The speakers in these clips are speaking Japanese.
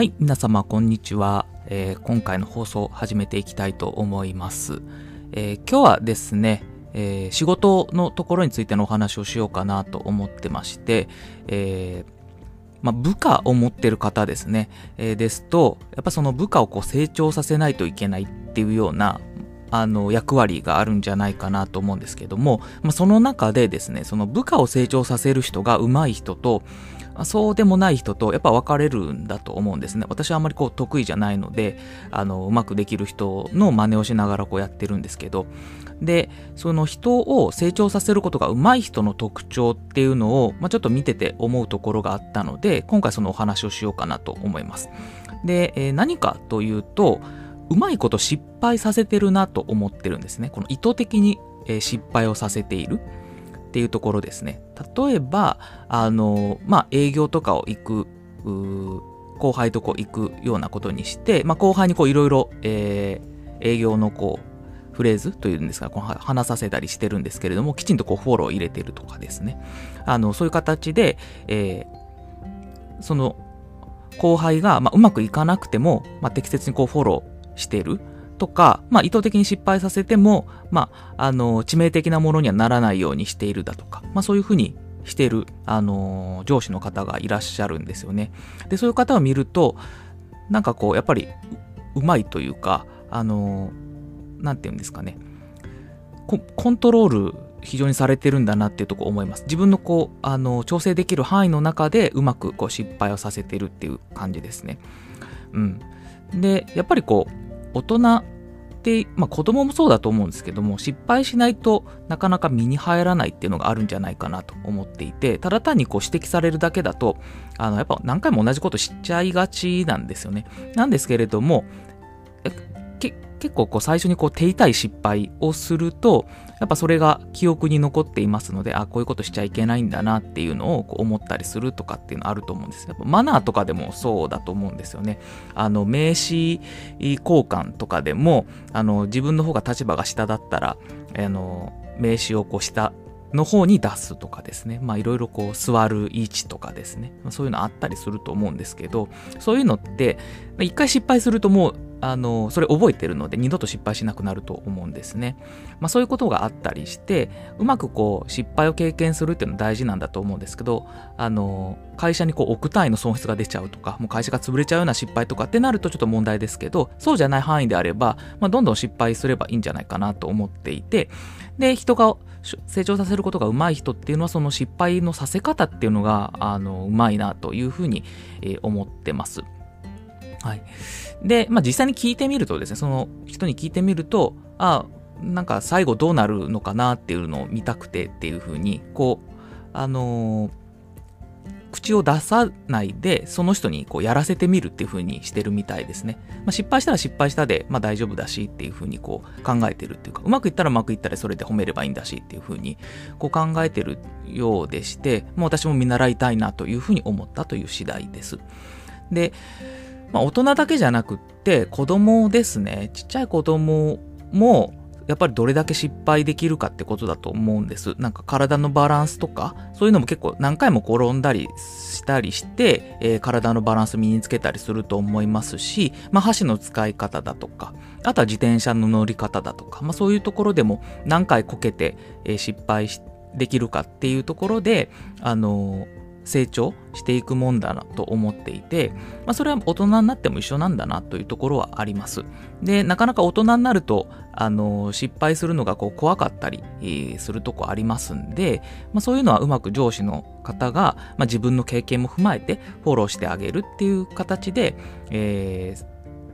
はい、皆様こんにちは、えー、今回の放送を始めていきたいと思います。えー、今日はですね、えー、仕事のところについてのお話をしようかなと思ってまして、えまあ、部下を持ってる方ですね、えですと、やっぱその部下をこう成長させないといけないっていうような、あの役割があるんじゃないかなと思うんですけども、まあ、その中でですね、その部下を成長させる人が上手い人と、そうでもない人とやっぱ分かれるんだと思うんですね。私はあんまりこう得意じゃないので、あの、うまくできる人の真似をしながらこうやってるんですけど、で、その人を成長させることが上手い人の特徴っていうのを、まあ、ちょっと見てて思うところがあったので、今回そのお話をしようかなと思います。で、えー、何かというと、うまいこと失敗させてるなと思ってるんですね。この意図的に失敗をさせている。っていうところですね。例えば、あの、まあ、営業とかを行く、後輩とこう行くようなことにして、まあ、後輩にこういろいろ、えー、営業のこう、フレーズというんですか、こう話させたりしてるんですけれども、きちんとこうフォローを入れてるとかですね。あの、そういう形で、えー、その、後輩が、まあ、うまくいかなくても、まあ、適切にこうフォローしてる。とか、まあ、意図的に失敗させても、まあ、あの、致命的なものにはならないようにしているだとか、まあ、そういうふうにしている、あの、上司の方がいらっしゃるんですよね。で、そういう方を見ると、なんかこう、やっぱり、うまいというか、あの、なんていうんですかね、コントロール非常にされてるんだなっていうとこ思います。自分のこう、あの、調整できる範囲の中でうまくこう失敗をさせてるっていう感じですね。うん。で、やっぱりこう、大人って、まあ子供もそうだと思うんですけども、失敗しないとなかなか身に入らないっていうのがあるんじゃないかなと思っていて、ただ単にこう指摘されるだけだと、あの、やっぱ何回も同じことしちゃいがちなんですよね。なんですけれども、結構こう最初にこう手痛い失敗をすると、やっぱそれが記憶に残っていますので、あ、こういうことしちゃいけないんだなっていうのをこう思ったりするとかっていうのあると思うんですやっぱマナーとかでもそうだと思うんですよね。あの、名刺交換とかでも、あの、自分の方が立場が下だったら、あの、名刺をこう下の方に出すとかですね。まあいろいろこう座る位置とかですね。そういうのあったりすると思うんですけど、そういうのって、一回失敗するともうあの、それ覚えてるので二度と失敗しなくなると思うんですね。まあそういうことがあったりして、うまくこう失敗を経験するっていうのは大事なんだと思うんですけど、あの、会社にこう億単位の損失が出ちゃうとか、もう会社が潰れちゃうような失敗とかってなるとちょっと問題ですけど、そうじゃない範囲であれば、まあどんどん失敗すればいいんじゃないかなと思っていて、で、人が成長させることが上手い人っていうのはその失敗のさせ方っていうのが、あの、うまいなというふうに、え思ってます。はい。で、まあ、実際に聞いてみるとですね、その人に聞いてみると、あなんか最後どうなるのかなっていうのを見たくてっていうふうに、こう、あのー、口を出さないで、その人にこうやらせてみるっていう風にしてるみたいですね。まあ、失敗したら失敗したで、まあ大丈夫だしっていう風にこう考えてるっていうか、うまくいったらうまくいったらそれで褒めればいいんだしっていう風にこう考えてるようでして、もう私も見習いたいなという風に思ったという次第です。で、まあ、大人だけじゃなくって子供ですねちっちゃい子供もやっぱりどれだけ失敗できるかってことだと思うんです。なんか体のバランスとか、そういうのも結構何回も転んだりしたりして、えー、体のバランス身につけたりすると思いますし、まあ、箸の使い方だとか、あとは自転車の乗り方だとか、まあ、そういうところでも何回こけて、えー、失敗できるかっていうところで、あの成長していくもんだなと思っていて、まあ、それは大人になっても一緒なんだなというところはあります。で、なかなか大人になると、あの、失敗するのがこう怖かったり、えー、するとこありますんで、まあ、そういうのはうまく上司の方が、まあ、自分の経験も踏まえてフォローしてあげるっていう形で、えー、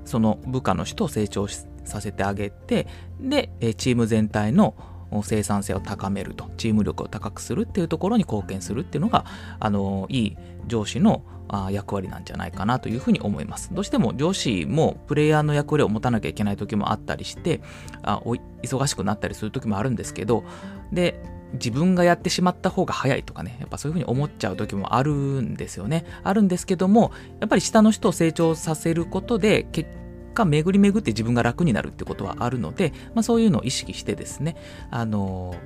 その部下の人を成長させてあげて、で、チーム全体の生産性を高めると、チーム力を高くするっていうところに貢献するっていうのが、あの、いい上司の役割なんじゃないかなというふうに思います。どうしても上司もプレイヤーの役割を持たなきゃいけない時もあったりして、あ忙しくなったりする時もあるんですけど、で、自分がやってしまった方が早いとかね、やっぱそういうふうに思っちゃう時もあるんですよね。あるんですけども、やっぱり下の人を成長させることで、結果巡り巡って自分が楽になるってことはあるので、まあ、そういうのを意識してですね、あの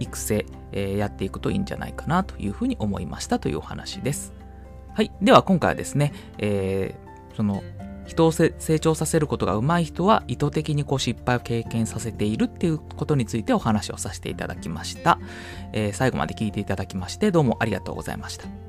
育成、えー、やっていくといいんじゃないかなというふうに思いましたというお話です。はい。では今回はですね、えー、その、人を成長させることが上手い人は意図的にこう失敗を経験させているっていうことについてお話をさせていただきました。えー、最後まで聞いていただきましてどうもありがとうございました。